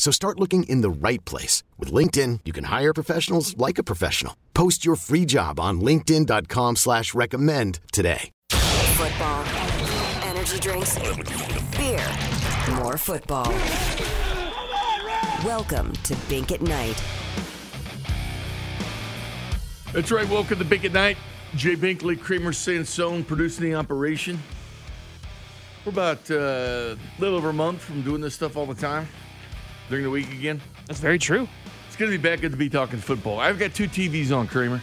So start looking in the right place. With LinkedIn, you can hire professionals like a professional. Post your free job on linkedin.com slash recommend today. Football, energy drinks, beer, more football. Welcome to Bink at Night. That's right. Welcome to Bink at Night. Jay Binkley, Kramer Sansone producing the operation. We're about uh, a little over a month from doing this stuff all the time during the week again. That's very true. It's going to be back to be talking football. I've got two TVs on, Kramer.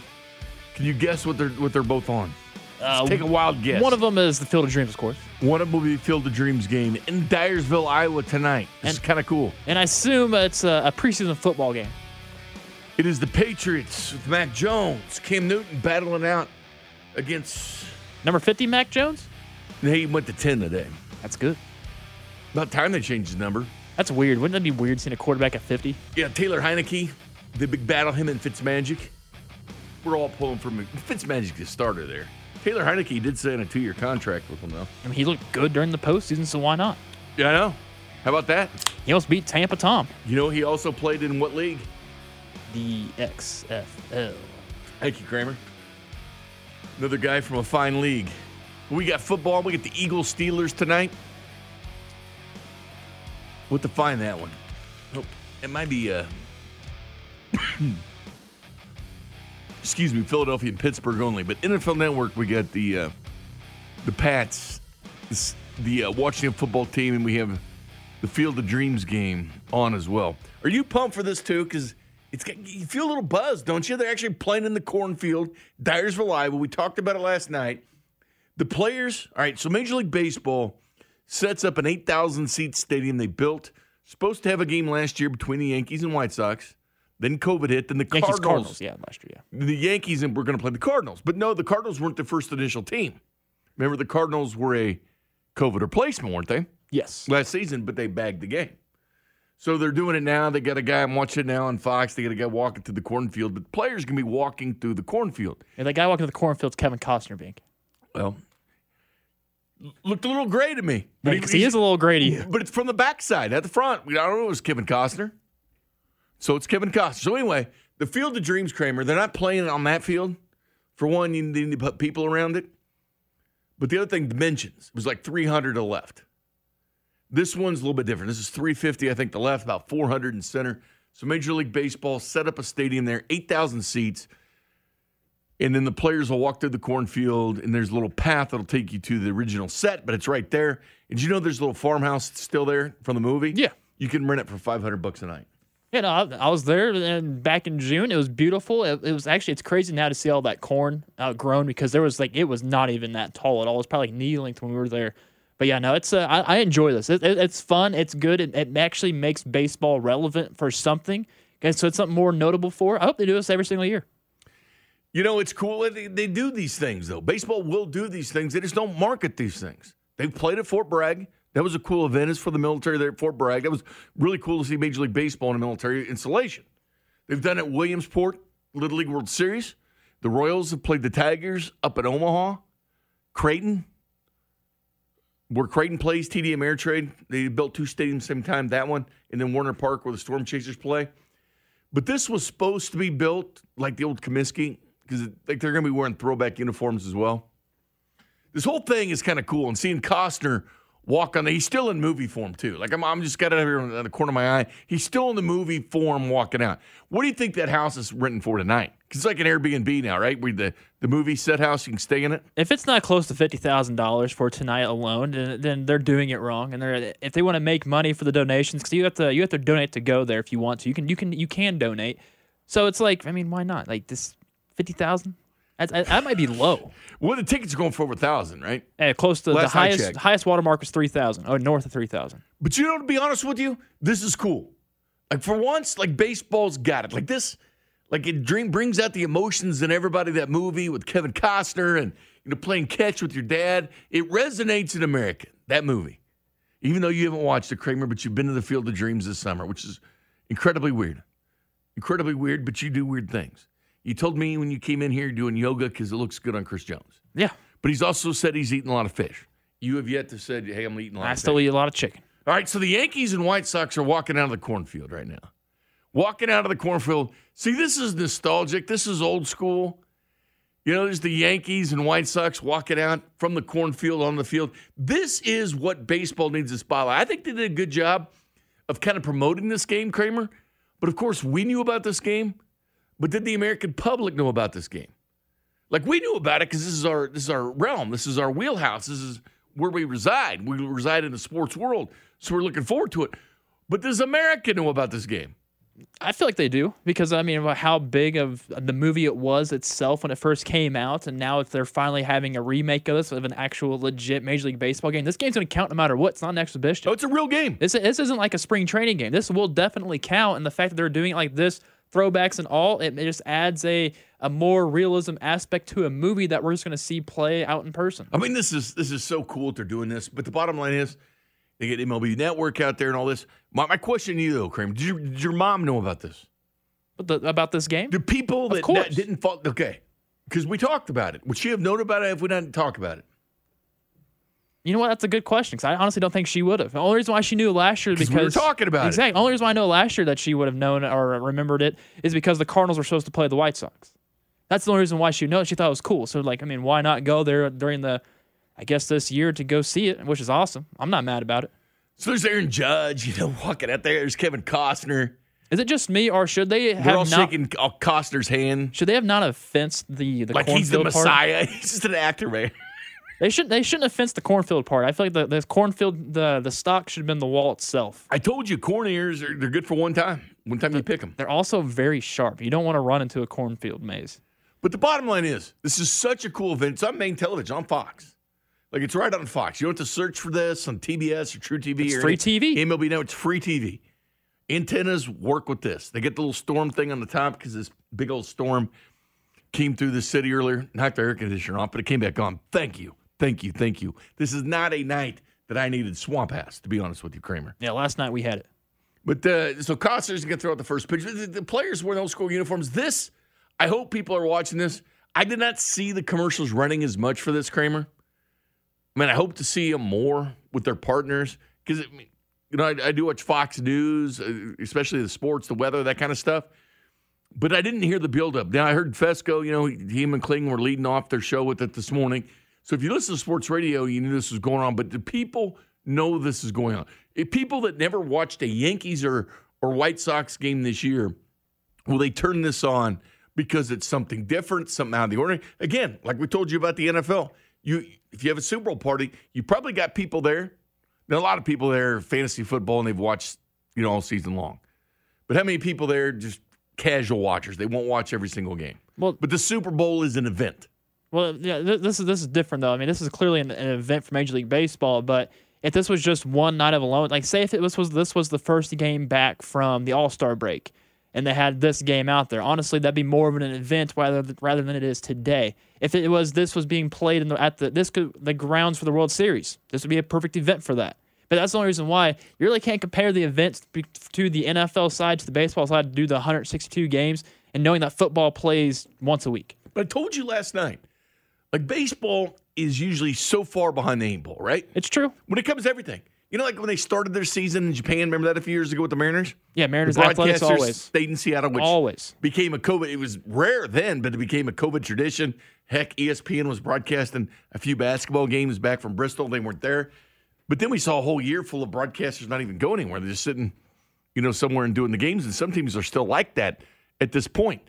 Can you guess what they're what they're both on? Uh, Take a wild guess. One of them is the Field of Dreams, of course. One of them will be the Field of Dreams game in Dyersville, Iowa tonight. This is And- kind of cool. And I assume it's a, a preseason football game. It is the Patriots with Mac Jones, Cam Newton battling out against. Number 50, Mac Jones? He went to ten today. That's good. About time they changed his number. That's weird. Wouldn't that be weird seeing a quarterback at 50? Yeah, Taylor Heinicke, the big battle, him and Fitzmagic. We're all pulling for Fitzmagic, the starter there. Taylor Heinicke did sign a two-year contract with him, though. I mean, he looked good during the postseason, so why not? Yeah, I know. How about that? He almost beat Tampa Tom. You know, he also played in what league? The XFL. Thank you, Kramer. Another guy from a fine league. We got football. We get the Eagles Steelers tonight. Have to find that one. Nope. It might be uh excuse me, Philadelphia and Pittsburgh only. But NFL Network, we got the uh the Pats, the uh, Washington football team, and we have the Field of Dreams game on as well. Are you pumped for this too? Because it's got, you feel a little buzz, don't you? They're actually playing in the cornfield, Dyersville, Iowa. We talked about it last night. The players, all right. So Major League Baseball sets up an 8,000 seat stadium they built. Supposed to have a game last year between the Yankees and White Sox. Then COVID hit. Then the Yankees Cardinals. Cardinals. Yeah, last year, yeah. The Yankees and we're going to play the Cardinals. But no, the Cardinals weren't the first initial team. Remember, the Cardinals were a COVID replacement, weren't they? Yes. last season, but they bagged the game. So they're doing it now. They got a guy I'm watching now on Fox. They got a guy walking through the cornfield, but the players can be walking through the cornfield. And the guy walking to the cornfield's Kevin Costner, Bink. Well, looked a little gray to me. But Because he is a little Grady. But it's from the backside, at the front. I don't know. It was Kevin Costner. So it's Kevin Costner. So anyway, the Field of Dreams, Kramer. They're not playing on that field. For one, you need to put people around it. But the other thing, dimensions. It was like 300 to the left. This one's a little bit different. This is 350, I think, the left, about 400 in center. So Major League Baseball set up a stadium there, 8,000 seats. And then the players will walk through the cornfield, and there's a little path that'll take you to the original set, but it's right there. And you know there's a little farmhouse still there from the movie? Yeah. You can rent it for 500 bucks a night. Yeah, no, I, I was there and back in June. It was beautiful. It, it was actually it's crazy now to see all that corn outgrown because there was like it was not even that tall at all. It was probably like knee length when we were there. But yeah, no, it's uh, I, I enjoy this. It, it, it's fun. It's good. It, it actually makes baseball relevant for something. And so it's something more notable for. I hope they do this every single year. You know, it's cool. They, they do these things, though. Baseball will do these things. They just don't market these things. They've played at Fort Bragg. That was a cool event. It's for the military there at Fort Bragg. That was really cool to see Major League Baseball in a military installation. They've done it at Williamsport, Little League World Series. The Royals have played the Tigers up at Omaha, Creighton, where Creighton plays TD Ameritrade. They built two stadiums at the same time, that one, and then Werner Park where the Storm Chasers play. But this was supposed to be built like the old Comiskey because like they're going to be wearing throwback uniforms as well. This whole thing is kind of cool, and seeing Costner walk on. The, he's still in movie form too. Like I'm, I'm just got it here in the corner of my eye. He's still in the movie form walking out. What do you think that house is renting for tonight? Because it's like an Airbnb now, right? Where the the movie set house, you can stay in it. If it's not close to fifty thousand dollars for tonight alone, then, then they're doing it wrong. And they're if they want to make money for the donations, because you have to you have to donate to go there if you want to. You can you can you can donate. So it's like I mean, why not? Like this fifty thousand. That, might be low. Well, the tickets are going for over a thousand, right? Yeah, close to Last the highest highest watermark was three thousand. Oh, north of three thousand. But you know, to be honest with you, this is cool. Like for once, like baseball's got it. Like this, like it dream brings out the emotions in everybody. That movie with Kevin Costner and you know playing catch with your dad. It resonates in America. That movie, even though you haven't watched it, Kramer, but you've been to the Field of Dreams this summer, which is incredibly weird. Incredibly weird, but you do weird things. You told me when you came in here you're doing yoga because it looks good on Chris Jones. Yeah, But he's also said he's eating a lot of fish. You have yet to said, "Hey, I'm eating a lot I still fish." eat a lot of chicken. All right, so the Yankees and White Sox are walking out of the cornfield right now. Walking out of the cornfield. See, this is nostalgic. This is old school. You know, there's the Yankees and White Sox walking out from the cornfield on the field. This is what baseball needs to spotlight. I think they did a good job of kind of promoting this game, Kramer. But of course, we knew about this game. But did the American public know about this game? Like we knew about it because this is our this is our realm. This is our wheelhouse. This is where we reside. We reside in the sports world, so we're looking forward to it. But does America know about this game? I feel like they do because I mean, about how big of the movie it was itself when it first came out, and now if they're finally having a remake of this of an actual legit Major League Baseball game, this game's going to count no matter what. It's not an exhibition. Oh, it's a real game. This this isn't like a spring training game. This will definitely count, and the fact that they're doing it like this, throwbacks and all, it, just adds a a more realism aspect to a movie that we're just going to see play out in person. I mean, this is this is so cool that they're doing this. But the bottom line is, they get MLB Network out there and all this. My, my question to you though, Kramer, did, you, did your mom know about this? But the, about this game, Do people that, that didn't fall? Okay, because we talked about it. Would she have known about it if we didn't talk about it? You know what? That's a good question because I honestly don't think she would have. The only reason why she knew last year 'Cause because we were talking about it. exactly. The only reason why I know last year that she would have known or remembered it is because the Cardinals were supposed to play the White Sox. That's the only reason why she knew. it. She thought it was cool. So like, I mean, why not go there during the, I guess this year to go see it, which is awesome. I'm not mad about it. So there's Aaron Judge, you know, walking out there. There's Kevin Costner. Is it just me or should they We're all not? shaking uh, Costner's hand Should they have not have fenced the the like he's the cornfield part? Messiah. He's just an actor, man. They should they shouldn't have fenced the cornfield part. I feel like the, the cornfield the the stock should have been the wall itself. I told you, corn ears are they're good for one time. One time you pick them. They're also very sharp. You don't want to run into a cornfield maze. But the bottom line is, this is such a cool event. It's on main television on Fox. Like it's right on Fox. You don't have to search for this on TBS or truTV It's or free any- TV. MLB Now. It's free TV. Antennas work with this. They get the little storm thing on the top because this big old storm came through the city earlier. Knocked the air conditioner off, but it came back on. Thank you, thank you, thank you. This is not a night that I needed swamp ass. To be honest with you, Kramer. Yeah, last night we had it. But uh, so Costner's to throw out the first pitch. The, the players wearing old school uniforms. This, I hope people are watching this. I did not see the commercials running as much for this, Kramer. I mean, I hope to see them more with their partners because, you know, I, I do watch Fox News, uh, especially the sports, the weather, that kind of stuff. But I didn't hear the buildup. Now I heard Fesco, you know, he and McCling were leading off their show with it this morning. So if you listen to sports radio, you knew this was going on. But do people know this is going on? If people that never watched a Yankees or or White Sox game this year, will they turn this on because it's something different, something out of the ordinary? Again, like we told you about the NFL, you if you have a Super Bowl party, you probably got people there. Now a lot of people there fantasy football and they've watched you know all season long. But how many people there just casual watchers? They won't watch every single game. Well- but the Super Bowl is an event. Well, yeah, th- this is this is different though. I mean, this is clearly an, an event for Major League Baseball, but if this was just one night of alone, like say if it was, was this was the first game back from the All Star break, and they had this game out there, honestly, that'd be more of an event rather th- rather than it is today. If it was this was being played in the at the this could the grounds for the World Series, this would be a perfect event for that. But that's the only reason why you really can't compare the events to the NFL side to the baseball side to do the 162 games and knowing that football plays once a week. But I told you last night, like baseball is usually so far behind the eight ball, right? It's true. When it comes to everything. You know, like when they started their season in Japan, remember that a few years ago with the Mariners? Yeah, The Mariners athletics broadcasters always. stayed in Seattle, which Always. became a COVID. It was rare then, but it became a COVID tradition. Heck, ESPN was broadcasting a few basketball games back from Bristol. They weren't there. But then we saw a whole year full of broadcasters not even going anywhere. They're just sitting, you know, somewhere and doing the games. And some teams are still like that at this point.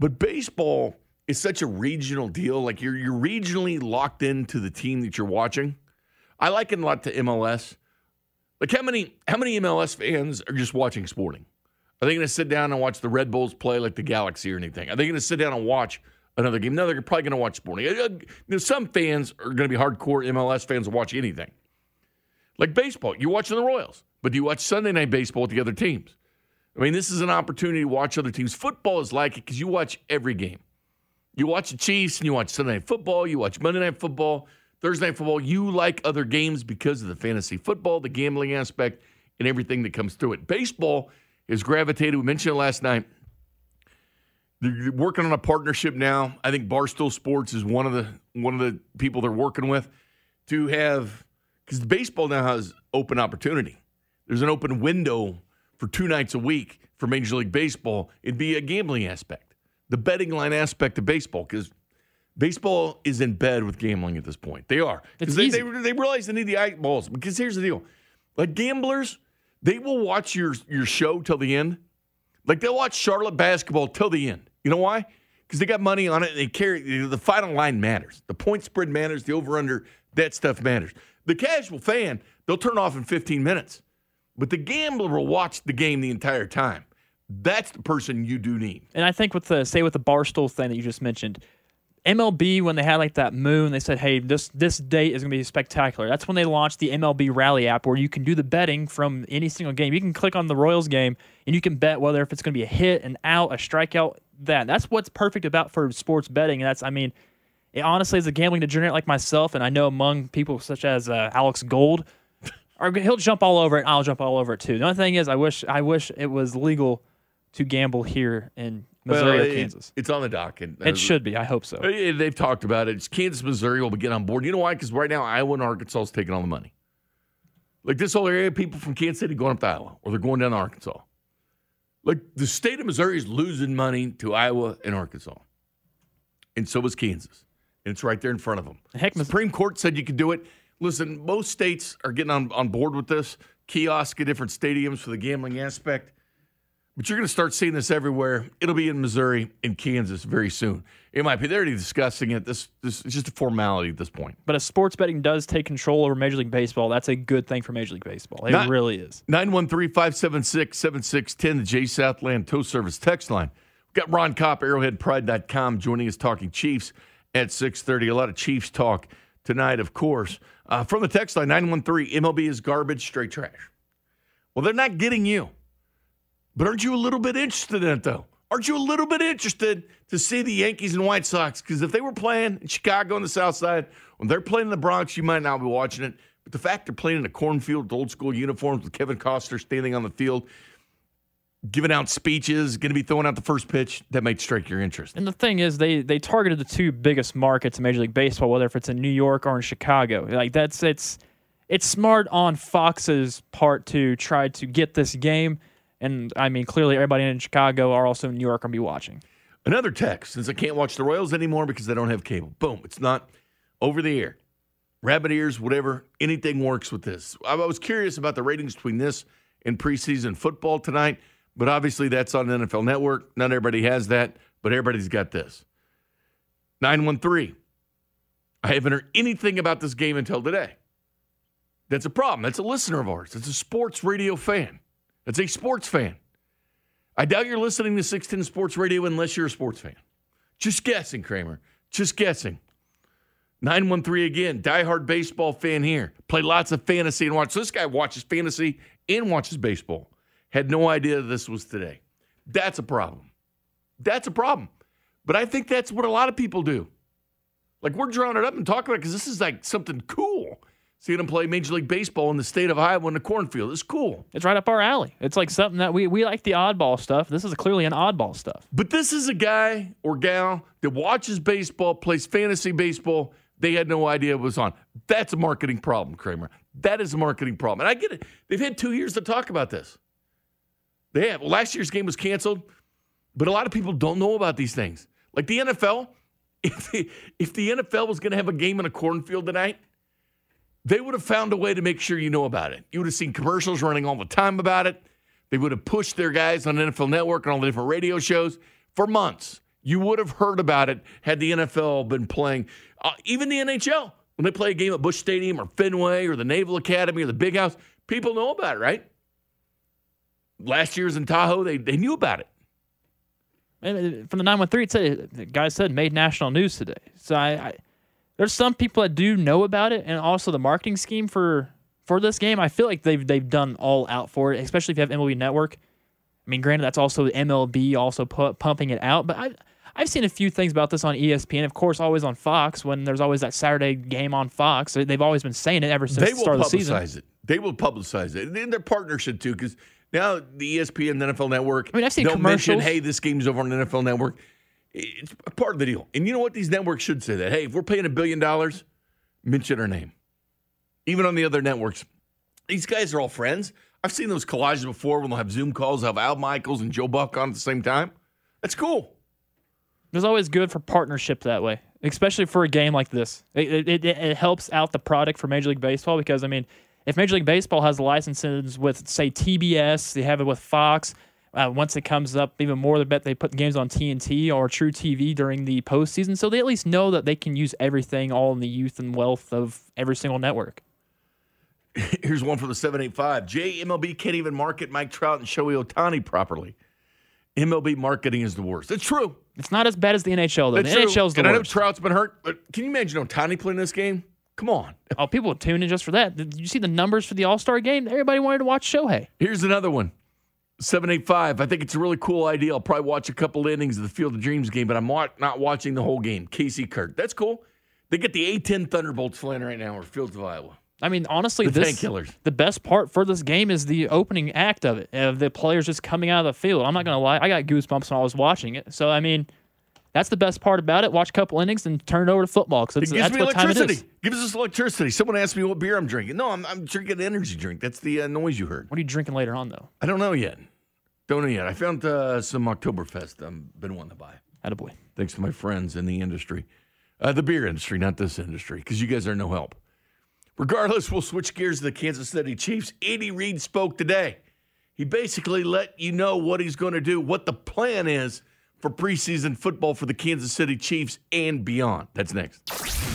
But baseball is such a regional deal. Like you're you're regionally locked into the team that you're watching. I like it a lot to MLS. Like how many how many MLS fans are just watching sporting? Are they going to sit down and watch the Red Bulls play like the Galaxy or anything? Are they going to sit down and watch another game? No, they're probably going to watch sporting. Uh, You know, some fans are going to be hardcore MLS fans watch anything. Like baseball, you're watching the Royals, but do you watch Sunday night baseball with the other teams? I mean, this is an opportunity to watch other teams. Football is like it because you watch every game. You watch the Chiefs and you watch Sunday night football, you watch Monday night football, Thursday night football. You like other games because of the fantasy football, the gambling aspect, and everything that comes through it. Baseball is gravitated. We mentioned it last night. They're working on a partnership now. I think Barstool Sports is one of the one of the people they're working with to have because baseball now has open opportunity. There's an open window for two nights a week for Major League Baseball. It'd be a gambling aspect, the betting line aspect of baseball, because baseball is in bed with gambling at this point. They are. It's they, they, they realize they need the eyeballs. Because here's the deal like gamblers, they will watch your, your show till the end. Like they'll watch Charlotte basketball till the end. You know why? Because they got money on it. And they carry the final line matters. The point spread matters. The over under that stuff matters. The casual fan they'll turn off in 15 minutes, but the gambler will watch the game the entire time. That's the person you do need. And I think with the say with the barstool thing that you just mentioned, MLB when they had like that moon, they said, "Hey, this this date is going to be spectacular." That's when they launched the MLB Rally app, where you can do the betting from any single game. You can click on the Royals game and you can bet whether if it's going to be a hit, an out, a strikeout. That that's what's perfect about for sports betting. And that's I mean, it honestly as a gambling degenerate like myself, and I know among people such as uh, Alex Gold, are, he'll jump all over it. I'll jump all over it too. The only thing is, I wish I wish it was legal to gamble here in Missouri Well, or it- Kansas. It's on the docket. It should be. I hope so. Uh, They've talked about it. It's Kansas, Missouri will get on board. You know why? Because right now Iowa and Arkansas is taking all the money. Like this whole area, people from Kansas City going up to Iowa, or they're going down to Arkansas. Like the state of Missouri is losing money to Iowa and Arkansas, and so is Kansas, and it's right there in front of them. Heck, Mis- Supreme Court said you could do it. Listen, most states are getting on, on board with this. Kiosk at different stadiums for the gambling aspect. But you're going to start seeing this everywhere. It'll be in Missouri and Kansas very soon. It might be. They're already discussing it. This, this is just a formality at this point. But if sports betting does take control over Major League Baseball, that's a good thing for Major League Baseball. It really is. 913 576 7610, the J Southland Tow Service text line. We've got Ron Kopp, arrowheadpride.com, joining us talking Chiefs at 630. A lot of Chiefs talk tonight, of course. Uh, from the text line, 913 MLB is garbage, straight trash. Well, they're not getting you. But aren't you a little bit interested in it, though? Aren't you a little bit interested to see the Yankees and White Sox? Because if they were playing in Chicago on the South Side, when they're playing in the Bronx, you might not be watching it. But the fact they're playing in a cornfield old school uniforms with Kevin Costner standing on the field, giving out speeches, going to be throwing out the first pitch, that might strike your interest. And the thing is, they they targeted the two biggest markets in Major League Baseball, whether if it's in New York or in Chicago. Like that's it's it's smart on Fox's part to try to get this game. And I mean, clearly everybody in Chicago are also in New York going to be watching. Another text since I can't watch the Royals anymore because they don't have cable. Boom, it's not over the air. Rabbit ears, whatever, anything works with this. I was curious about the ratings between this and preseason football tonight, but obviously that's on NFL Network. Not everybody has that, but everybody's got this. 913. I haven't heard anything about this game until today. That's a problem. That's a listener of ours. It's a sports radio fan. That's a sports fan. I doubt you're listening to 610 Sports Radio unless you're a sports fan. Just guessing, Kramer. Just guessing. 913 again, diehard baseball fan here. Play lots of fantasy and watch. So this guy watches fantasy and watches baseball. Had no idea this was today. That's a problem. That's a problem. But I think that's what a lot of people do. Like we're drawing it up and talking about because this is like something cool. Seeing him play Major League Baseball in the state of Iowa in the cornfield. It's cool. It's right up our alley. It's like something that we we like the oddball stuff. This is clearly an oddball stuff. But this is a guy or gal that watches baseball, plays fantasy baseball. They had no idea it was on. That's a marketing problem, Kramer. That is a marketing problem. And I get it. They've had two years to talk about this. They have. Well, last year's game was canceled, but a lot of people don't know about these things. Like the NFL, if the, if the NFL was going to have a game in a cornfield tonight, they would have found a way to make sure you know about it. You would have seen commercials running all the time about it. They would have pushed their guys on NFL Network and all the different radio shows for months. You would have heard about it had the NFL been playing, uh, even the NHL. When they play a game at Busch Stadium or Fenway or the Naval Academy or the Big House, people know about it, right? Last year's in Tahoe, they, they knew about it. And from the 913, it said, the guy said made national news today. So I, I there's some people that do know about it, and also the marketing scheme for for this game. I feel like they've they've done all out for it, especially if you have MLB Network. I mean, granted, that's also MLB also pu- pumping it out, but I. I've seen a few things about this on ESPN, of course, always on Fox. When there's always that Saturday game on Fox, they've always been saying it ever since they the start of the season. They will publicize it. They will publicize it, and their partnership too, because now the ESPN, the NFL Network. I mean, I've seen they'll mention, commercials. "Hey, this game's over on the NFL Network." It's part of the deal, and you know what? These networks should say that. Hey, if we're paying a billion dollars, mention our name. Even on the other networks, these guys are all friends. I've seen those collages before when they'll have Zoom calls, they'll have Al Michaels and Joe Buck on at the same time. That's cool. It's always good for partnership that way, especially for a game like this. It, it, it helps out the product for Major League Baseball because, I mean, if Major League Baseball has licenses with, say, TBS, they have it with Fox. Uh, once it comes up even more, they bet they put games on TNT or truTV during the postseason, so they at least know that they can use everything all in the youth and wealth of every single network. Here's one for the 785. JMLB can't even market Mike Trout and Shohei Ohtani properly. MLB marketing is the worst. It's true. It's not as bad as the NHL though. It's the true. NHL's the and I know. Trout's been hurt, but can you imagine Ohtani playing this game? Come on. oh, people would tune in just for that. Did you see the numbers for the All Star game? Everybody wanted to watch Shohei. Here's another one. 785. I think it's a really cool idea. I'll probably watch a couple innings of the Field of Dreams game, but I'm not watching the whole game. Casey Kurt. That's cool. They get the A10 Thunderbolts flying right now, or Fields of Iowa. I mean, honestly, The this Tank Killers. the best part for this game is the opening act of it, of the players just coming out of the field. I'm not gonna lie, I got goosebumps when I was watching it. So I mean, that's the best part about it. Watch a couple innings and turn it over to football because that's me what time it electricity. Gives us electricity. Someone asked me what beer I'm drinking. No, I'm, I'm drinking an energy drink. That's the uh, noise you heard. What are you drinking later on though? I don't know yet. Don't know yet. I found uh, some Oktoberfest I've been wanting to buy. Attaboy. thanks to my friends in the industry, uh, the beer industry, not this industry, because you guys are no help. Regardless, we'll switch gears to the Kansas City Chiefs. Andy Reid spoke today. He basically let you know what he's going to do, what the plan is for preseason football for the Kansas City Chiefs and beyond. That's next.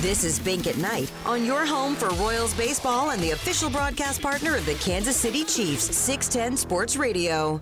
This is Bink at Night on your home for Royals baseball and the official broadcast partner of the Kansas City Chiefs, 610 Sports Radio.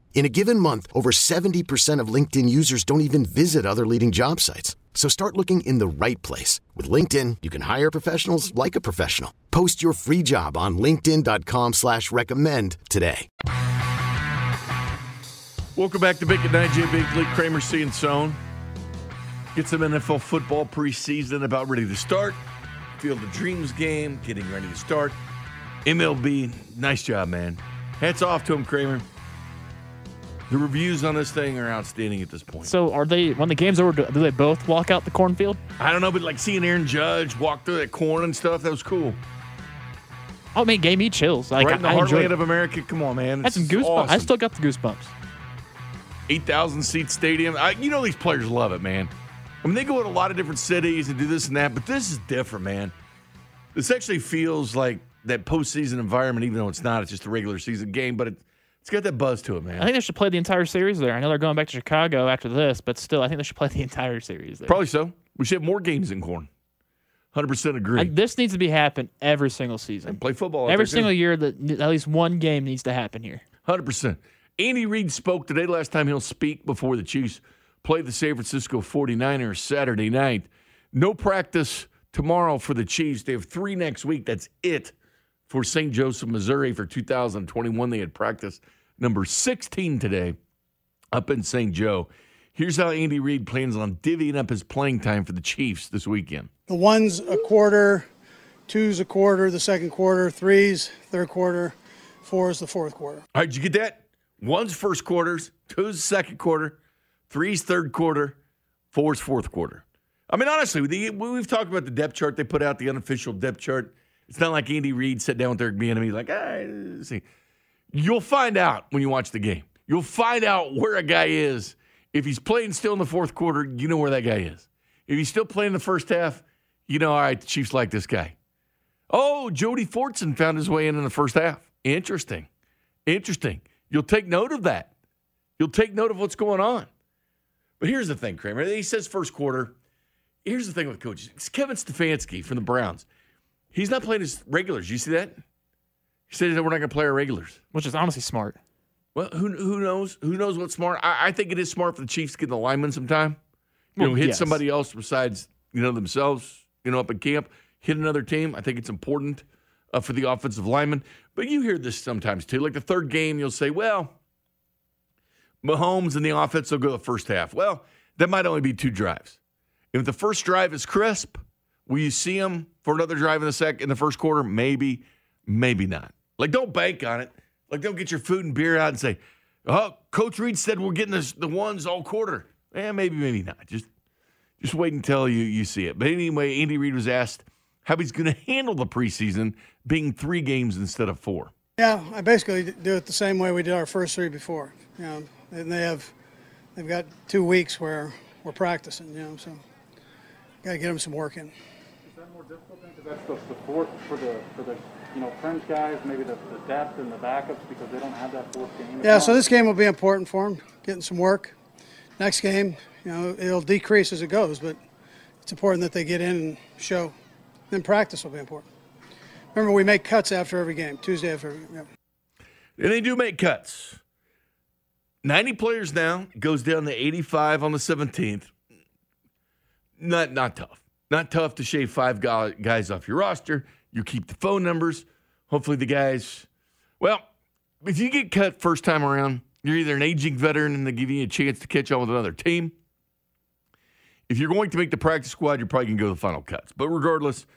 In a given month, over 70% of LinkedIn users don't even visit other leading job sites. So start looking in the right place. With LinkedIn, you can hire professionals like a professional. Post your free job on linkedin.com slash recommend today. Welcome back to Bink at Night. Jay Binkley, Kramer, Sansone. Get some NFL football preseason about ready to start. Field of Dreams game getting ready to start. MLB, nice job, man. Hats off to him, Kramer. The reviews on this thing are outstanding at this point. So are they when the game's over? Do, do they both walk out the cornfield? I don't know, but like seeing Aaron Judge walk through that corn and stuff, that was cool. Oh, man, gave me chills. Like right in the I, heartland of America. Come on, man. This some goosebumps. I still got the goosebumps. 8,000 seat stadium. I, you know these players love it, man. I mean, they go to a lot of different cities and do this and that, but this is different, man. This actually feels like that postseason environment, even though it's not. It's just a regular season game, but it, it's got that buzz to it, man. I think they should play the entire series there. I know they're going back to Chicago after this, but still, I think they should play the entire series there. Probably so. We should have more games in corn. 100% agree. I- this needs to be happen every single season. Play football. Every too. single year, that at least one game needs to happen here. Hundred percent. Andy Reid spoke today. Last time he'll speak before the Chiefs play the San Francisco 49ers Saturday night. No practice tomorrow for the Chiefs. They have three next week. That's it for St. Joseph, Missouri for 2021. They had practice number 16 today up in St. Joe. Here's how Andy Reid plans on divvying up his playing time for the Chiefs this weekend. The one's a quarter, two's a quarter, the second quarter, three's third quarter, four's the fourth quarter. All right, did you get that? One's first quarters, two's second quarter, three's third quarter, four's fourth quarter. I mean, honestly, we've talked about the depth chart they put out, the unofficial depth chart. It's not like Andy Reid sat down with Eric Bieniemy like, ah, see. You'll find out when you watch the game. You'll find out where a guy is. If he's playing still in the fourth quarter, you know where that guy is. If he's still playing the first half, you know, all right, the Chiefs like this guy. Oh, Jody Fortson found his way in in the first half. Interesting. Interesting. You'll take note of that. You'll take note of what's going on. But here's the thing, Kramer. He says first quarter. Here's the thing with coaches. It's Kevin Stefanski from the Browns. He's not playing his regulars. You see that? He said that we're not going to play our regulars. Which is honestly smart. Well, who who knows? Who knows what's smart? I, I think it is smart for the Chiefs to get the lineman some time. You know, hit yes. somebody else besides you know themselves. You know, up in camp, hit another team. I think it's important uh, for the offensive lineman. But you hear this sometimes too. Like the third game, you'll say, "Well, Mahomes and the offense will go the first half." Well, that might only be two drives. If the first drive is crisp, will you see him for another drive in the sec in the first quarter? Maybe, maybe not. Like, don't bank on it. Like, don't get your food and beer out and say, "Oh, Coach Reid said we're getting this, the ones all quarter." Eh, maybe, maybe not. Just, just wait until you you see it. But anyway, Andy Reid was asked how he's going to handle the preseason being three games instead of four. Yeah, I basically do it the same way we did our first three before. You know, and they have, they've got two weeks where we're practicing. You know, so got to get them some work in. Is that more difficult then? Because that's the, the fourth for the for the you know fringe guys, maybe the, the depth and the backups because they don't have that fourth game. Yeah, so this game will be important for them, getting some work. Next game, you know, it'll decrease as it goes, but it's important that they get in and show. Then practice will be important. Remember, we make cuts after every game, Tuesday after every game. And they do make cuts. 90 players now, goes down to 85 on the 17th. Not not tough. Not tough to shave five guys off your roster. You keep the phone numbers. Hopefully the guys well, if you get cut first time around, you're either an aging veteran and they give you a chance to catch on with another team. If you're going to make the practice squad, you're probably going to go to the final cuts. But regardless,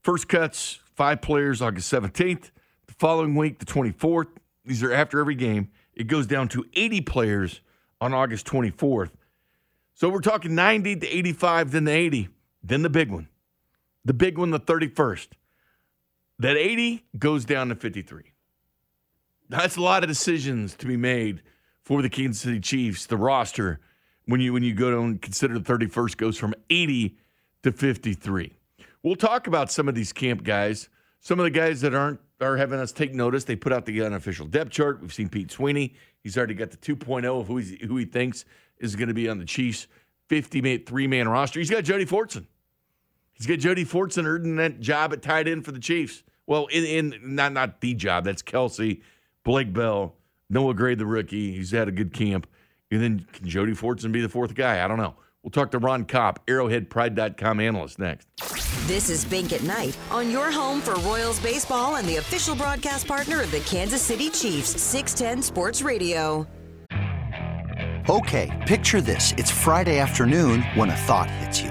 first cuts, five players August 17th. The following week, the 24th. These are after every game. It goes down to 80 players on August 24th. So we're talking 90 to 85, then the 80, then the big one. The big one, the 31st. That 80 goes down to 53. That's a lot of decisions to be made for the Kansas City Chiefs, the roster, when you when you go down and consider the 31st goes from 80 to 53. We'll talk about some of these camp guys, some of the guys that aren't are having us take notice. They put out the unofficial depth chart. We've seen Pete Sweeney. He's already got the 2.0 of who, who he thinks is going to be on the Chiefs 50 three man roster. He's got Jody Fortson. He's got Jody Fortson earning that job at tight end for the Chiefs. Well, in, in not not the job. That's Kelce, Blake Bell, Noah Gray, the rookie. He's had a good camp. And then can Jody Fortson be the fourth guy? I don't know. We'll talk to Ron Kopp, ArrowheadPride.com analyst, next. This is Bink at Night on your home for Royals baseball and the official broadcast partner of the Kansas City Chiefs, 610 Sports Radio. Okay, picture this. It's Friday afternoon when a thought hits you.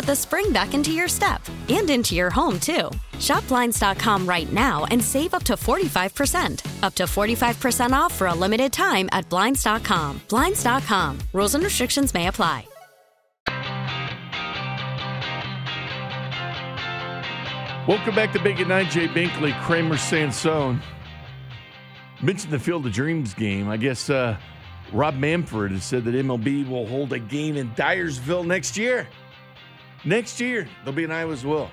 the spring back into your step and into your home, too. Shop Blinds.com right now and save up to 45%. Up to 45% off for a limited time at Blinds.com. Blinds.com. Rules and restrictions may apply. Welcome back to Bink at Night. Jay Binkley, Kramer Sansone. Mentioned the Field of Dreams game. I guess uh, Rob Manfred has said that MLB will hold a game in Dyersville next year. Next year, they'll be in Iowa as well.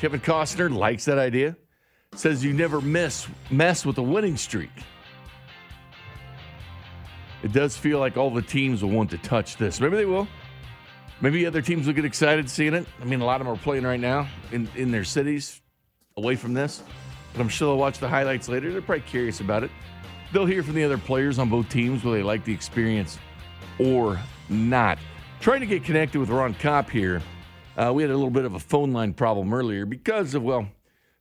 Kevin Costner likes that idea. Says you never miss mess with a winning streak. It does feel like all the teams will want to touch this. Maybe they will. Maybe other teams will get excited seeing it. I mean, a lot of them are playing right now in, in their cities away from this. But I'm sure they'll watch the highlights later. They're probably curious about it. They'll hear from the other players on both teams whether they like the experience or not. Trying to get connected with Ron Kopp here. Uh, we had a little bit of a phone line problem earlier because of, well,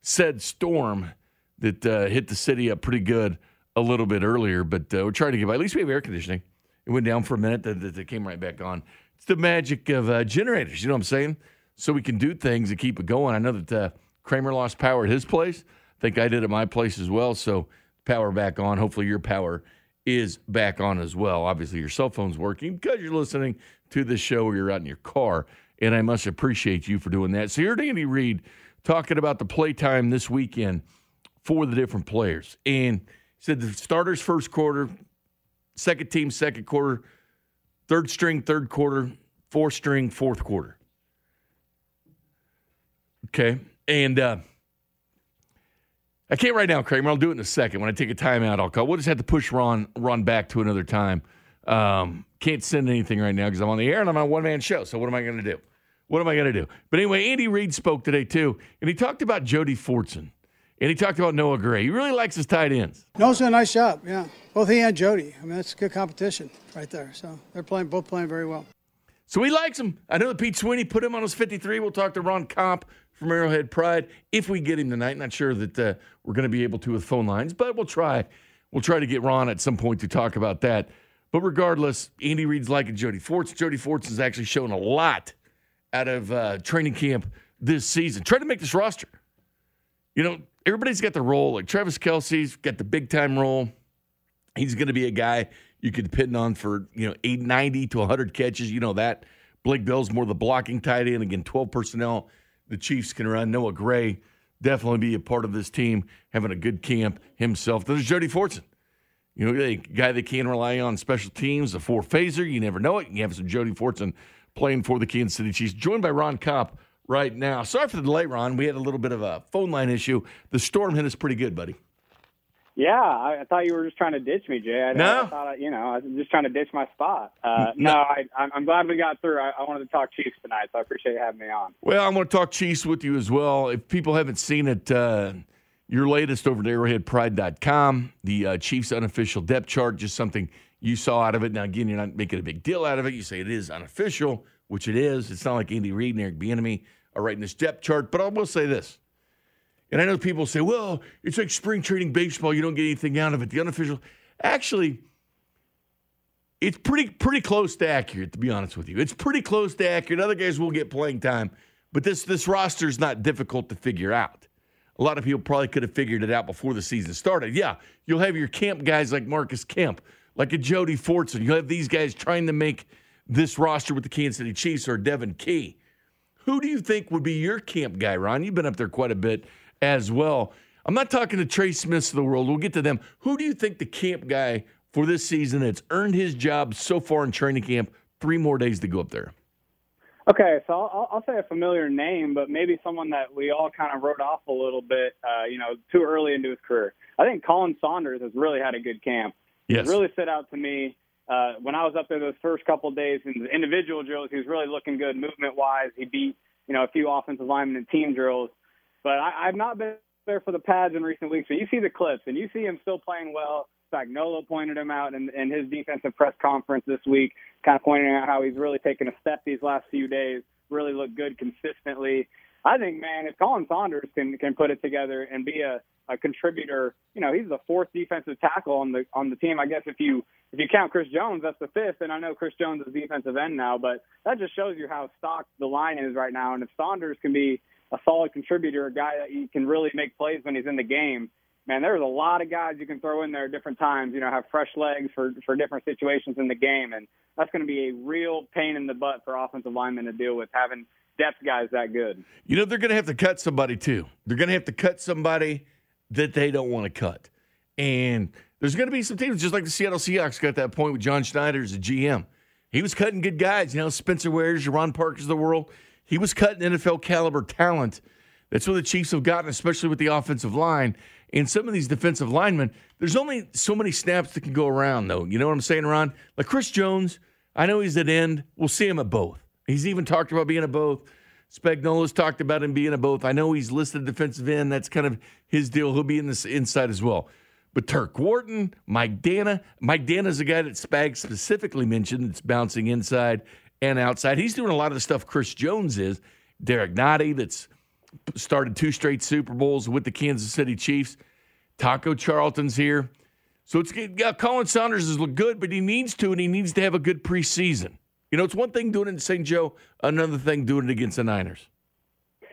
said storm that uh, hit the city up pretty good a little bit earlier. But uh, we're trying to get by. At least we have air conditioning. It went down for a minute, then it came right back on. It's the magic of uh, generators, you know what I'm saying? So we can do things and keep it going. I know that uh, Kramer lost power at his place. I think I did at my place as well. So power back on. Hopefully your power is back on as well. Obviously your cell phone's working because you're listening to this show or you're out in your car. And I must appreciate you for doing that. So here's Andy Reid talking about the playtime this weekend for the different players. And he said the starters first quarter, second team second quarter, third string third quarter, fourth string fourth quarter. Okay. And uh, I can't right now, Kramer. I'll do it in a second. When I take a timeout, I'll call. We'll just have to push Ron Ron back to another time. Um, can't send anything right now because I'm on the air and I'm on a one man show. So what am I going to do? What am I going to do? But anyway, Andy Reid spoke today too, and he talked about Jody Fortson, and he talked about Noah Gray. He really likes his tight ends. Noah's done a nice job. Yeah, both he and Jody. I mean, that's good competition right there. So they're playing both playing very well. So he likes him. I know that Pete Sweeney put him on his 53. We'll talk to Ron Kopp from Arrowhead Pride if we get him tonight. Not sure that uh, we're going to be able to with phone lines, but we'll try. We'll try to get Ron at some point to talk about that. But regardless, Andy Reid's liking Jody Forts. Jody Forts has actually shown a lot out of uh, training camp this season. Try to make this roster. You know, everybody's got the role. Like Travis Kelce's got the big time role. He's going to be a guy you could depend on for, you know, 890 to 100 catches. You know that. Blake Bell's more the blocking tight end. Again, 12 personnel the Chiefs can run. Noah Gray definitely be a part of this team, having a good camp himself. There's Jody Fortson. You know, a guy they can rely on special teams, a four phaser. You never know it. You have some Jody Fortson playing for the Kansas City Chiefs. Joined by Ron Kopp right now. Sorry for the delay, Ron. We had a little bit of a phone line issue. The storm hit us pretty good, buddy. Yeah, I, I thought you were just trying to ditch me, Jay. I, No. I thought, I, you know, I was just trying to ditch my spot. Uh, no, I, I'm I'm glad we got through. I, I wanted to talk Chiefs tonight, so I appreciate you having me on. Well, I'm going to talk Chiefs with you as well. If people haven't seen it, uh, your latest over at arrowheadpride.com, the uh, Chiefs unofficial depth chart, just something you saw out of it. Now, again, you're not making a big deal out of it. You say it is unofficial, which it is. It's not like Andy Reid and Eric Bieniemy are writing this depth chart. But I will say this, and I know people say, well, it's like spring training baseball. You don't get anything out of it. The unofficial, actually, it's pretty pretty close to accurate, to be honest with you. It's pretty close to accurate. Other guys will get playing time, but this this roster is not difficult to figure out. A lot of people probably could have figured it out before the season started. Yeah, you'll have your camp guys like Marcus Kemp, like a Jody Fortson. You'll have these guys trying to make this roster with the Kansas City Chiefs or Devin Key. Who do you think would be your camp guy, Ron? You've been up there quite a bit as well. I'm not talking to Trey Smiths of the world. We'll get to them. Who do you think the camp guy for this season that's earned his job so far in training camp? Three more days to go up there. Okay, so I'll, I'll say a familiar name, but maybe someone that we all kind of wrote off a little bit, uh, you know, too early into his career. I think Khalen Saunders has really had a good camp. Yes. Really stood out to me. Uh, when I was up there those first couple of days in the individual drills, he was really looking good movement wise. He beat, you know, a few offensive linemen in team drills. But I, I've not been there for the pads in recent weeks. But you see the clips and you see him still playing well. Spagnuolo pointed him out in, in his defensive press conference this week, kind of pointing out how he's really taken a step these last few days, really looked good consistently. I think, man, if Khalen Saunders can can put it together and be a, a contributor, you know, he's the fourth defensive tackle on the on the team. I guess if you if you count Chris Jones, that's the fifth. And I know Chris Jones is defensive end now, but that just shows you how stocked the line is right now. And if Saunders can be a solid contributor, a guy that you can really make plays when he's in the game, man, there's a lot of guys you can throw in there at different times, you know, have fresh legs for, for different situations in the game. And that's going to be a real pain in the butt for offensive linemen to deal with having depth guys that good. You know, they're going to have to cut somebody too. They're going to have to cut somebody that they don't want to cut. And there's going to be some teams, just like the Seattle Seahawks got that point with John Schneider as a GM. He was cutting good guys, you know, Spencer Wares, Ron Parkers the world. He was cutting NFL caliber talent. That's what the Chiefs have gotten, especially with the offensive line. And some of these defensive linemen, there's only so many snaps that can go around, though. You know what I'm saying, Ron? Like Chris Jones, I know he's at end. We'll see him at both. He's even talked about being at both. Spagnuolo's talked about him being at both. I know he's listed defensive end. That's kind of his deal. He'll be in this inside as well. But Turk Wharton, Mike Danna. Mike Danna's a guy that Spag specifically mentioned that's bouncing inside and outside. He's doing a lot of the stuff Chris Jones is. Derrick Nnadi, that's started two straight Super Bowls with the Kansas City Chiefs. Taco Charlton's here. So it's yeah, Khalen Saunders has looked good, but he needs to, and he needs to have a good preseason. You know, it's one thing doing it in St. Joe, another thing doing it against the Niners.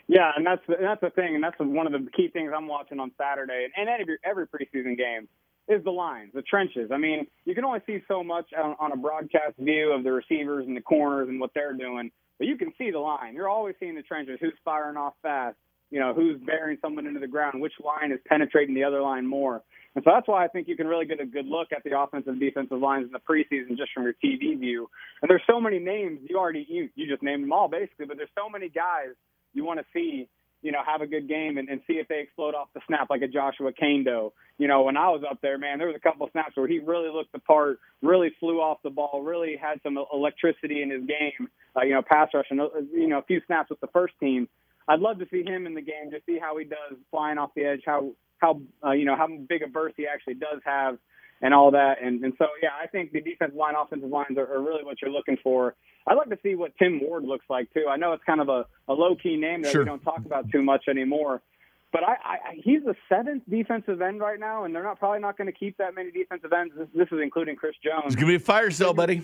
Yeah, and that's that's the thing, and that's one of the key things I'm watching on Saturday and, and every every preseason game is the lines, the trenches. I mean, you can only see so much on, on a broadcast view of the receivers and the corners and what they're doing, but you can see the line. You're always seeing the trenches. Who's firing off fast? You know, who's bearing someone into the ground? Which line is penetrating the other line more? And so that's why I think you can really get a good look at the offensive and defensive lines in the preseason just from your TV view. And there's so many names you already you you just named them all basically, but there's so many guys you want to see you know, have a good game and, and see if they explode off the snap like a Joshua Kaindoh. You know, when I was up there, man, there was a couple of snaps where he really looked the part, really flew off the ball, really had some electricity in his game. Uh, you know, pass rush and you know a few snaps with the first team. I'd love to see him in the game, just see how he does flying off the edge, how how uh, you know how big a burst he actually does have, and all that. And and so yeah, I think the defensive line, offensive lines are, are really what you're looking for. I'd like to see what Tim Ward looks like too. I know it's kind of a, a low key name that Sure. we don't talk about too much anymore. But I, I, he's the seventh defensive end right now, and they're not probably not going to keep that many defensive ends. This, this is including Chris Jones. It's gonna be a fire sale, buddy.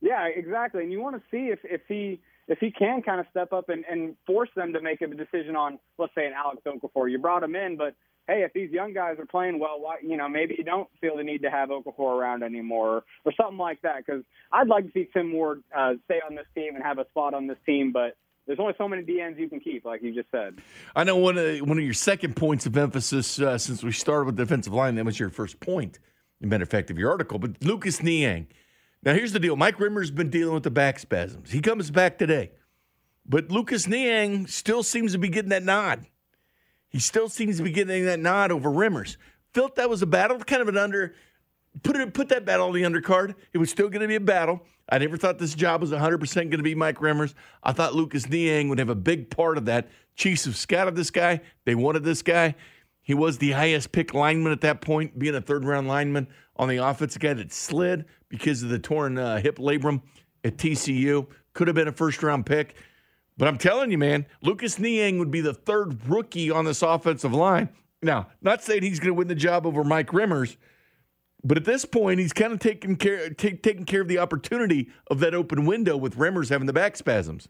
Yeah, exactly. And you want to see if, if he if he can kind of step up and, and force them to make a decision on, let's say, an Alex Okafor. You brought him in, but hey, if these young guys are playing well, why you know maybe you don't feel the need to have Okafor around anymore or, something like that. Because I'd like to see Tim Ward uh, stay on this team and have a spot on this team, but. There's only so many DNs you can keep, like you just said. I know one of one of your second points of emphasis uh, since we started with defensive line. That was your first point. As a matter of fact, of your article. But Lucas Niang. Now here's the deal. Mike Remmers' been dealing with the back spasms. He comes back today, but Lucas Niang still seems to be getting that nod. He still seems to be getting that nod over Remmers. Felt that was a battle, kind of an under. Put it, put that battle on the undercard. It was still going to be a battle. I never thought this job was 100% going to be Mike Remmers. I thought Lucas Niang would have a big part of that. Chiefs have scouted this guy. They wanted this guy. He was the highest pick lineman at that point, being a third round lineman on the offense. A guy that slid because of the torn uh, hip labrum at TCU. Could have been a first round pick. But I'm telling you, man, Lucas Niang would be the third rookie on this offensive line. Now, not saying he's going to win the job over Mike Remmers, But at this point, he's kind of taking care taking care of the opportunity of that open window with Remmers having the back spasms.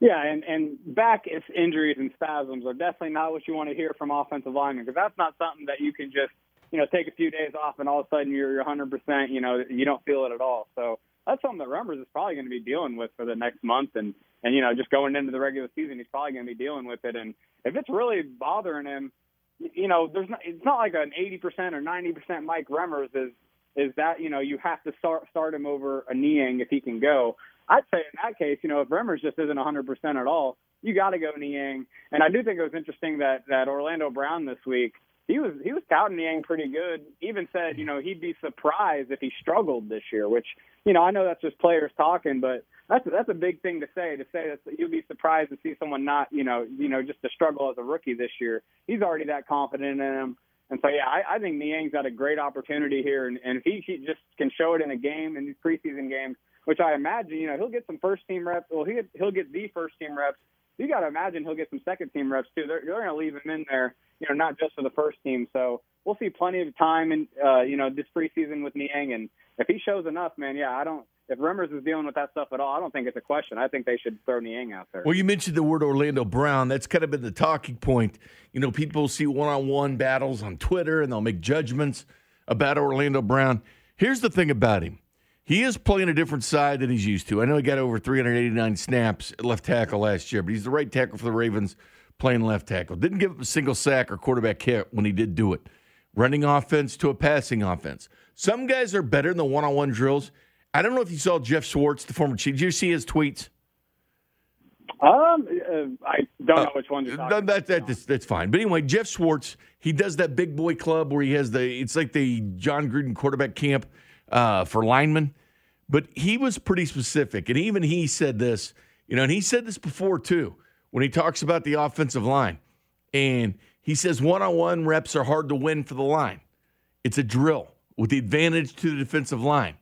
Yeah, and and back injuries and spasms are definitely not what you want to hear from offensive linemen because that's not something that you can just you know take a few days off and all of a sudden you're 100 percent you know you don't feel it at all. So that's something that Remmers is probably going to be dealing with for the next month and and you know just going into the regular season he's probably going to be dealing with it and if it's really bothering him, you know there's not it's not like an 80 percent or 90 percent Mike Remmers is is that you know you have to start start him over a Niang if he can go. I'd say in that case, you know, if Remmers just isn't 100% at all, you got to go Niang. And I do think it was interesting that that Orlando Brown this week, he was he was touting Niang pretty good. Even said, you know, he'd be surprised if he struggled this year. Which, you know, I know that's just players talking, but that's that's a big thing to say. To say that you'll be surprised to see someone not, you know, you know, just to struggle as a rookie this year. He's already that confident in him. And so, yeah, I, I think Niang's got a great opportunity here, and, and if he, he just can show it in a game in these preseason games, which I imagine, you know, he'll get some first team reps. Well, he he'll get the first team reps. You got to imagine he'll get some second team reps too. They're, they're going to leave him in there, you know, not just for the first team. So we'll see plenty of time in, uh, you know, this preseason with Niang, and if he shows enough, man, yeah, I don't. If Remmers is dealing with that stuff at all, I don't think it's a question. I think they should throw Niang out there. Well, you mentioned the word Orlando Brown. That's kind of been the talking point. You know, people see one-on-one battles on Twitter, and they'll make judgments about Orlando Brown. Here's the thing about him he is playing a different side than he's used to. I know he got over 389 snaps at left tackle last year, but he's the right tackle for the Ravens playing left tackle. Didn't give up a single sack or quarterback hit when he did do it. Running offense to a passing offense. Some guys are better in the one on one drills. I don't know if you saw Geoff Schwartz, the former chief. Did you see his tweets? Um, uh, I don't know uh, which one you're talking that, that, that's, that's fine. But anyway, Geoff Schwartz, he does that big boy club where he has the, it's like the Jon Gruden quarterback camp uh, for linemen. But he was pretty specific. And even he said this, you know, and he said this before too, when he talks about the offensive line. And he says one on one reps are hard to win for the line. It's a drill with the advantage to the defensive line.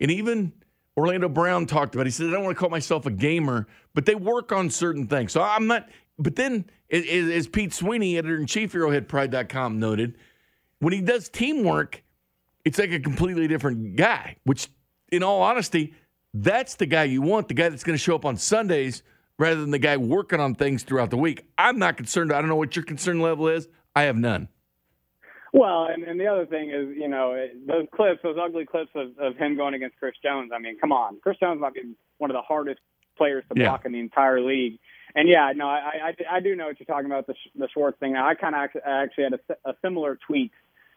And even Orlando Brown talked about. It. He said, "I don't want to call myself a gamer, but they work on certain things." So I'm not. But then, as Pete Sweeney, editor in chief, ArrowheadPride.com, noted, when he does teamwork, it's like a completely different guy, which, in all honesty, that's the guy you want, the guy that's going to show up on Sundays rather than the guy working on things throughout the week. I'm not concerned. I don't know what your concern level is. I have none. Well, and, and the other thing is, you know, those clips, those ugly clips of, of him going against Chris Jones. I mean, come on, Chris Jones might be one of the hardest players to yeah. block in the entire league. And yeah, no, I, I, I do know what you're talking about the the Schwartz thing. I kind of actually, actually had a, a similar tweet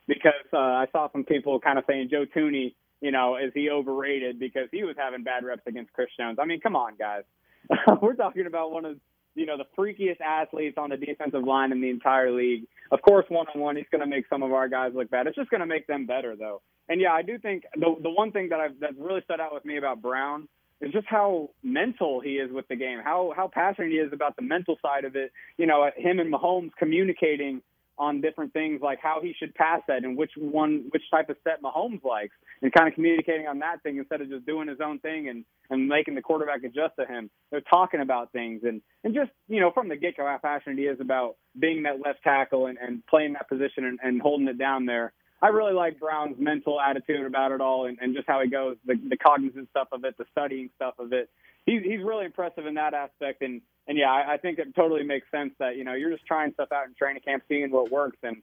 because uh, I saw some people kind of saying Joe Thuney, you know, is he overrated because he was having bad reps against Chris Jones? I mean, come on, guys. We're talking about one of you know the freakiest athletes on the defensive line in the entire league. Of course, one on one, he's going to make some of our guys look bad. It's just going to make them better, though. And yeah, I do think the the one thing that I've that's really stood out with me about Brown is just how mental he is with the game, how how passionate he is about the mental side of it. You know, him and Mahomes communicating on different things like how he should pass that and which one, which type of set Mahomes likes, and kind of communicating on that thing instead of just doing his own thing and and making the quarterback adjust to him. They're talking about things and and just you know from the get go how passionate he is about being that left tackle and, and playing that position and, and holding it down there. I really like Brown's mental attitude about it all and, and just how he goes, the, the cognizant stuff of it, the studying stuff of it. He's he's really impressive in that aspect, and and yeah, I, I think it totally makes sense that you know you're just trying stuff out in training camp, seeing what works, and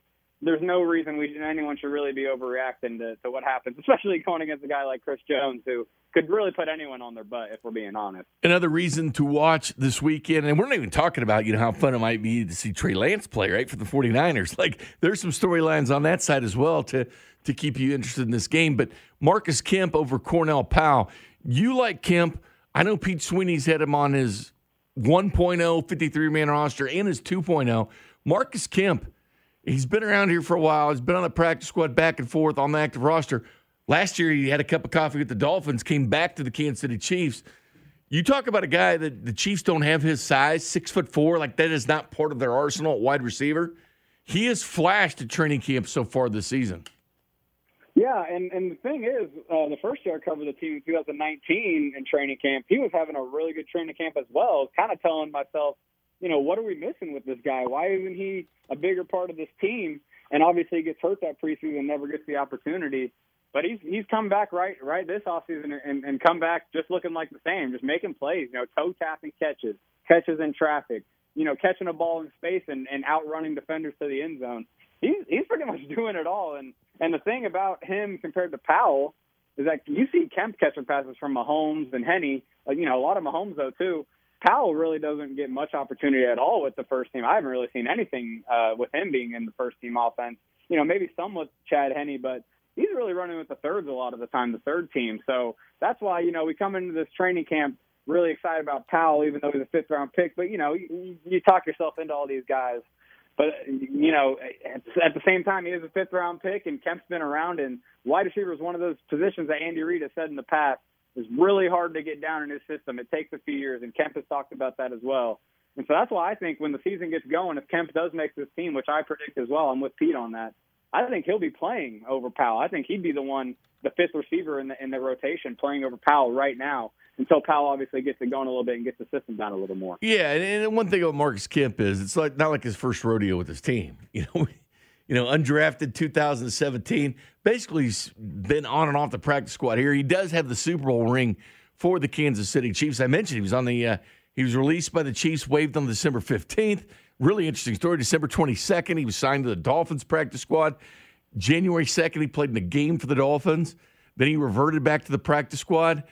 there's no reason we anyone should really be overreacting to, to what happens, especially going against a guy like Chris Jones who could really put anyone on their butt if we're being honest. Another reason to watch this weekend, and we're not even talking about you know how fun it might be to see Trey Lance play right for the 49ers. Like there's some storylines on that side as well to to keep you interested in this game. But Marcus Kemp over Cornell Powell, you like Kemp? I know Pete Sweeney's had him on his 1.0 53 man roster and his 2.0. Marcus Kemp, he's been around here for a while. He's been on the practice squad back and forth on the active roster. Last year, he had a cup of coffee with the Dolphins, came back to the Kansas City Chiefs. You talk about a guy that the Chiefs don't have his size, six foot four, like that is not part of their arsenal at wide receiver. He has flashed at training camp so far this season. Yeah, and and the thing is, uh, the first year I covered the team in 2019 in training camp, he was having a really good training camp as well. Kind of telling myself, you know, what are we missing with this guy? Why isn't he a bigger part of this team? and obviously he gets hurt that preseason never gets the opportunity. But he's he's come back right right this offseason and, and come back just looking like the same, just making plays, you know, toe tapping catches, catches in traffic, you know, catching a ball in space and, and outrunning defenders to the end zone. He's he's pretty much doing it all. And and the thing about him compared to Powell is that you see Kemp catching passes from Mahomes and Henne, you know, a lot of Mahomes though too. Powell really doesn't get much opportunity at all with the first team. I haven't really seen anything uh, with him being in the first team offense. You know, maybe some with Chad Henne, but he's really running with the thirds a lot of the time, the third team. So that's why you know we come into this training camp really excited about Powell, even though he's a fifth round pick. But you know, you, you talk yourself into all these guys. But you know, at the same time, he is a fifth round pick, and Kemp's been around. And wide receiver is one of those positions that Andy Reid has said in the past is really hard to get down in his system. It takes a few years, and Kemp has talked about that as well. And so that's why I think when the season gets going, if Kemp does make this team, which I predict as well, I'm with Pete on that. I think he'll be playing over Powell. I think he'd be the one, the fifth receiver in the in the rotation, playing over Powell right now until Powell obviously gets it going a little bit and gets the system down a little more. Yeah, and, one thing about Marcus Kemp is it's like not like his first rodeo with his team. You know, you know, undrafted 2017. Basically, he's been on and off the practice squad here. He does have the Super Bowl ring for the Kansas City Chiefs. I mentioned he was on the. Uh, he was released by the Chiefs, waived on December 15th. Really interesting story. December 22nd, he was signed to the Dolphins practice squad. January 2nd, he played in a game for the Dolphins. Then he reverted back to the practice squad.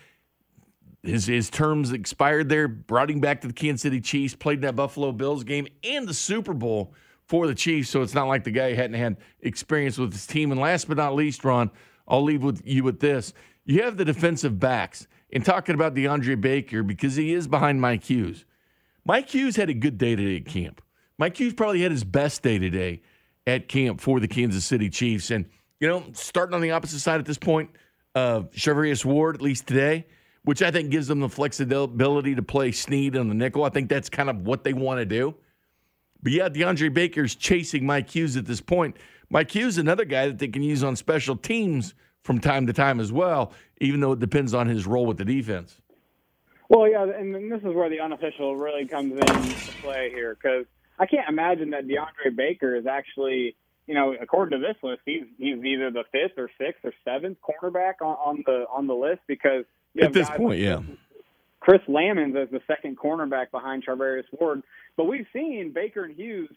His, his terms expired there, brought him back to the Kansas City Chiefs, played in that Buffalo Bills game and the Super Bowl for the Chiefs. So it's not like the guy hadn't had experience with his team. And last but not least, Ron, I'll leave with you with this. You have the defensive backs. And talking about DeAndre Baker, because he is behind Mike Hughes. Mike Hughes had a good day today at camp. Mike Hughes probably had his best day today at camp for the Kansas City Chiefs. And, you know, starting on the opposite side at this point, Charvarius Ward, at least today, which I think gives them the flexibility to play Sneed on the nickel. I think that's kind of what they want to do. But yeah, DeAndre Baker's chasing Mike Hughes at this point. Mike Hughes, another guy that they can use on special teams from time to time as well, even though it depends on his role with the defense. Well, yeah, and this is where the unofficial really comes into play here because I can't imagine that DeAndre Baker is actually, you know, according to this list, he's he's either the fifth or sixth or seventh cornerback on, on the on the list because at this point, yeah. Chris Lammons as the second cornerback behind Charvarius Ward. But we've seen Baker and Hughes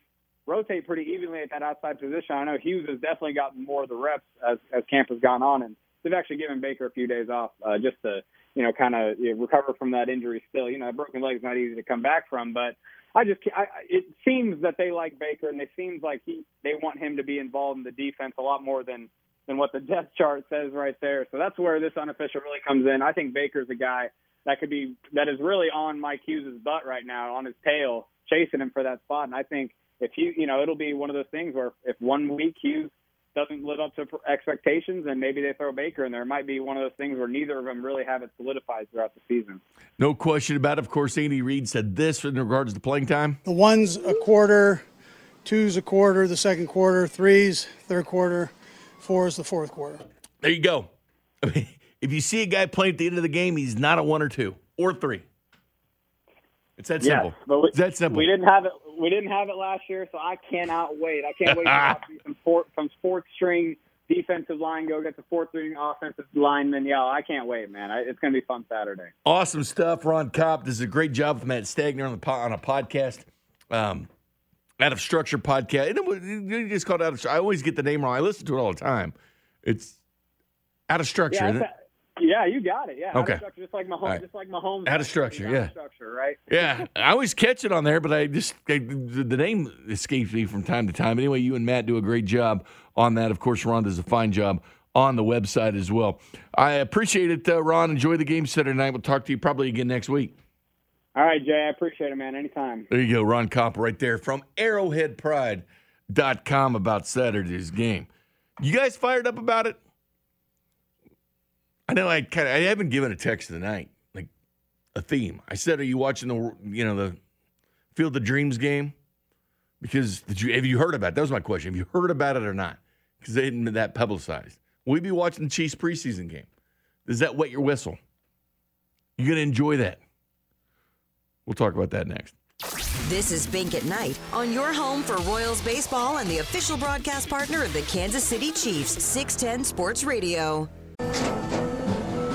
rotate pretty evenly at that outside position. I know Hughes has definitely gotten more of the reps as, as camp has gone on, and they've actually given Baker a few days off uh, just to, you know, kind of you know, recover from that injury still. You know, a broken leg is not easy to come back from, but I just I, it seems that they like Baker and it seems like he they want him to be involved in the defense a lot more than than what the depth chart says right there. So that's where this unofficial really comes in. I think Baker's a guy that could be that is really on Mike Hughes' butt right now, on his tail, chasing him for that spot. And I think if you you know it'll be one of those things where if one week Hughes doesn't live up to expectations, and maybe they throw Baker in there. It might be one of those things where neither of them really have it solidified throughout the season. No question about it. Of course, Andy Reid said this in regards to playing time. The one's a quarter, two's a quarter, the second quarter, three's third quarter, four is the fourth quarter. There you go. I mean, if you see a guy playing at the end of the game, he's not a one or two or three. It's that simple. Yes, we, it's that simple. We didn't have it. We didn't have it last year, so I cannot wait. I can't wait to see some four, some fourth string defensive line go get the fourth string offensive lineman. Yeah, I can't wait, man. I, it's going to be fun Saturday. Awesome stuff, Ron Kopp. This is a great job with Matt Stagner on the on a podcast. Um, out of structure podcast. And You just called out of. I always get the name wrong. I listen to it all the time. It's out of structure. Yeah, yeah, you got it. Yeah. Okay. Just like Mahomes. Right. Just like Mahomes. Out of structure. Yeah. Of structure, right? yeah. I always catch it on there, but I just I, the name escapes me from time to time. Anyway, you and Matt do a great job on that. Of course, Ron does a fine job on the website as well. I appreciate it, uh, Ron. Enjoy the game Saturday night. We'll talk to you probably again next week. All right, Jay. I appreciate it, man. Anytime. There you go, Ron Kopp, right there from ArrowheadPride.com about Saturday's game. You guys fired up about it? I know I kind of I haven't given a text tonight like a theme. I said, "Are you watching the you know the Field of Dreams game?" Because you have you heard about it? That was my question. Have you heard about it or not? Because they hadn't been that publicized. Will you be watching the Chiefs preseason game? Does that wet your whistle? You're gonna enjoy that. We'll talk about that next. This is Bink at Night on your home for Royals baseball and the official broadcast partner of the Kansas City Chiefs, 610 Sports Radio.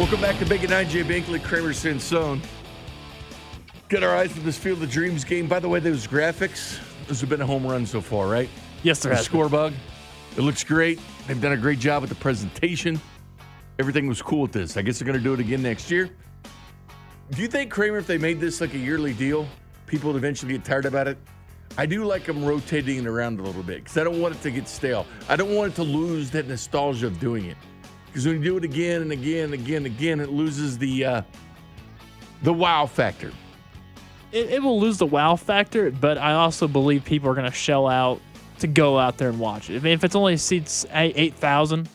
Welcome back to Bink at Night Jay Binkley, Kramer Sansone. Get our eyes for this Field of Dreams game. By the way, those graphics, those have been a home run so far, right? Yes, there the has score been. bug. It looks great. They've done a great job with the presentation. Everything was cool with this. I guess they're going to do it again next year. Do you think, Kramer, if they made this like a yearly deal, people would eventually get tired about it? I do like them rotating it around a little bit because I don't want it to get stale. I don't want it to lose that nostalgia of doing it. Because when you do it again and again and again and again, it loses the uh, the wow factor. It, it will lose the wow factor, but I also believe people are going to shell out to go out there and watch it. I mean, if it's only seats eight thousand,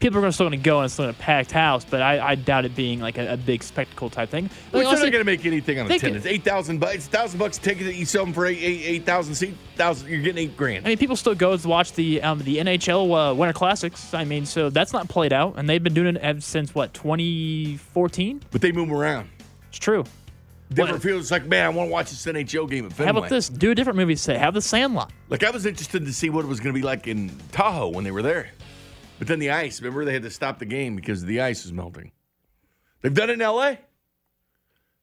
people are still going to go and it's still in a packed house. But I, I doubt it being like a, a big spectacle type thing. Well, Like, they're not going to make anything on attendance. Eight thousand bucks, it's thousand bucks a ticket that you sell them for eight eight eight thousand seat thousand. You're getting eight grand. I mean, people still go to watch the um, the NHL uh, Winter Classics. I mean, so that's not played out, and they've been doing it since what 2014. But they move around. It's true. Different feels like man, I want to watch this NHL game at Fenway. How about this? Do a different movie set. Have the Sandlot. Like I was interested to see what it was going to be like in Tahoe when they were there, but then the ice. Remember they had to stop the game because the ice is melting. They've done it in L.A.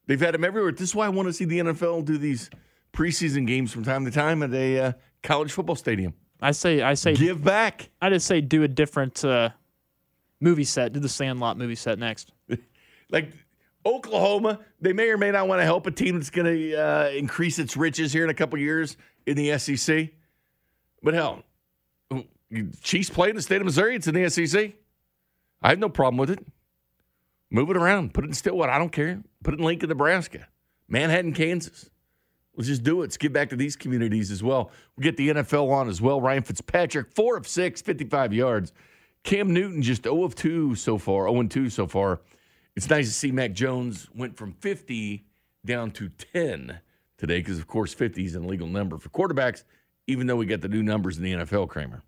They've had them everywhere. This is why I want to see the NFL do these preseason games from time to time at a uh, college football stadium. I say, I say, give back. I just say, do a different uh, movie set. Do the Sandlot movie set next. like Oklahoma, they may or may not want to help a team that's going to uh, increase its riches here in a couple years in the SEC. But hell, Chiefs play in the state of Missouri. It's in the SEC. I have no problem with it. Move it around. Put it in Stillwater. I don't care. Put it in Lincoln, Nebraska, Manhattan, Kansas. Let's just do it. Let's get back to these communities as well. We'll get the NFL on as well. Ryan Fitzpatrick, four of six, 55 yards. Cam Newton just 0 of 2 so far, 0 and 2 so far. It's nice to see Mac Jones went from 50 down to 10 today because, of course, 50 is an illegal number for quarterbacks, even though we got the new numbers in the NFL, Kramer.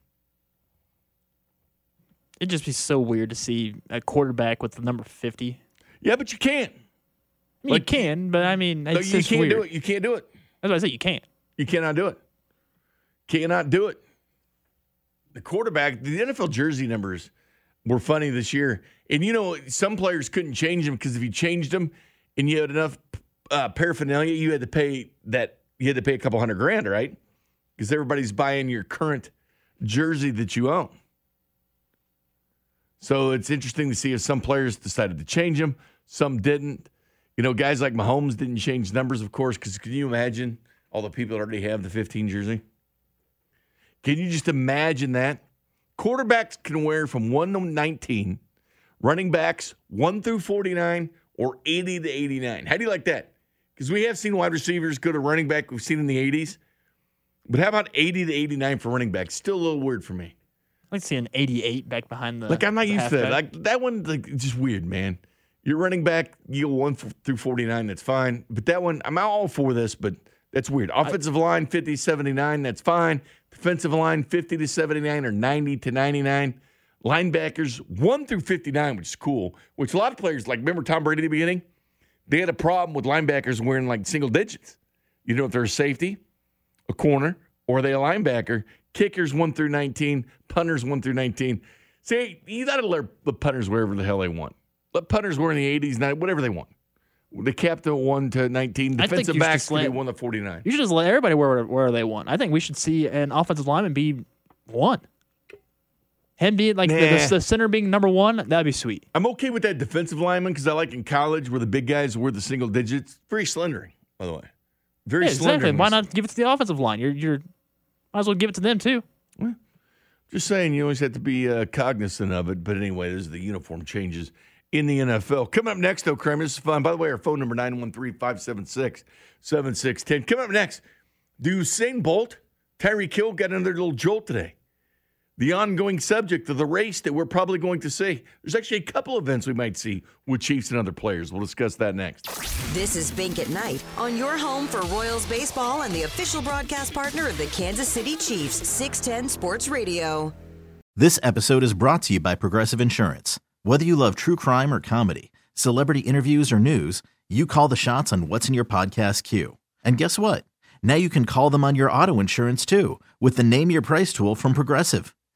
It'd just be so weird to see a quarterback with the number 50. Yeah, but you can't. I mean, Like- you can, but I mean, No, you just can't weird. do it. You can't do it. That's what I say. You can't. You cannot do it. Cannot do it. The quarterback, the NFL jersey numbers were funny this year. And you know, some players couldn't change them because if you changed them and you had enough uh, paraphernalia, you had to pay that, you had to pay a couple hundred grand, right? Because everybody's buying your current jersey that you own. So it's interesting to see if some players decided to change them, some didn't. You know, guys like Mahomes didn't change numbers, of course, because can you imagine all the people that already have the 15 jersey? Can you just imagine that? Quarterbacks can wear from 1 to 19, running backs 1 through 49 or 80 to 89. How do you like that? Because we have seen wide receivers go to running back, we've seen in the 80s. But how about 80 to 89 for running back? Still a little weird for me. Like to see an 88 back behind the. Like I'm not used to that. Like that one, like just weird, man. You're running back, you go one through 49, that's fine. But that one, I'm all for this, but that's weird. Offensive line 50 79, that's fine. Defensive line 50 to 79 or 90 to 99. Linebackers 1 through 59, which is cool. Which a lot of players, like remember Tom Brady at the beginning? They had a problem with linebackers wearing like single digits. You know if they're a safety, a corner, or are they a linebacker? Kickers 1 through 19, punters 1 through 19. See, you got to let the punters wherever the hell they want. Let punters wear in the 80s, 90s, whatever they want. The captain one to nineteen. Defensive you should backs could be one to forty nine. You should just let everybody where where they want. I think we should see an offensive lineman be one. Him being like the, Nah. the, the center being number one, that'd be sweet. I'm okay with that defensive lineman because I like in college where the big guys were the single digits. Very slender, by the way. Very Yeah, slender. exactly. Why not give it to the offensive line? You're you're might as well give it to them too. Just saying, you always have to be uh, cognizant of it. But anyway, there's the uniform changes in the NFL. Coming up next, though, Kramer, this is fun. By the way, our phone number 913-576-7610. Coming up next, do Usain Bolt, Tyreek Hill got another little jolt today. The ongoing subject of the race that we're probably going to see. There's actually a couple events we might see with Chiefs and other players. We'll discuss that next. This is Bink at Night on your home for Royals baseball and the official broadcast partner of the Kansas City Chiefs, 610 Sports Radio. This episode is brought to you by Progressive Insurance. Whether you love true crime or comedy, celebrity interviews or news, you call the shots on what's in your podcast queue. And guess what? Now you can call them on your auto insurance too with the Name Your Price tool from Progressive.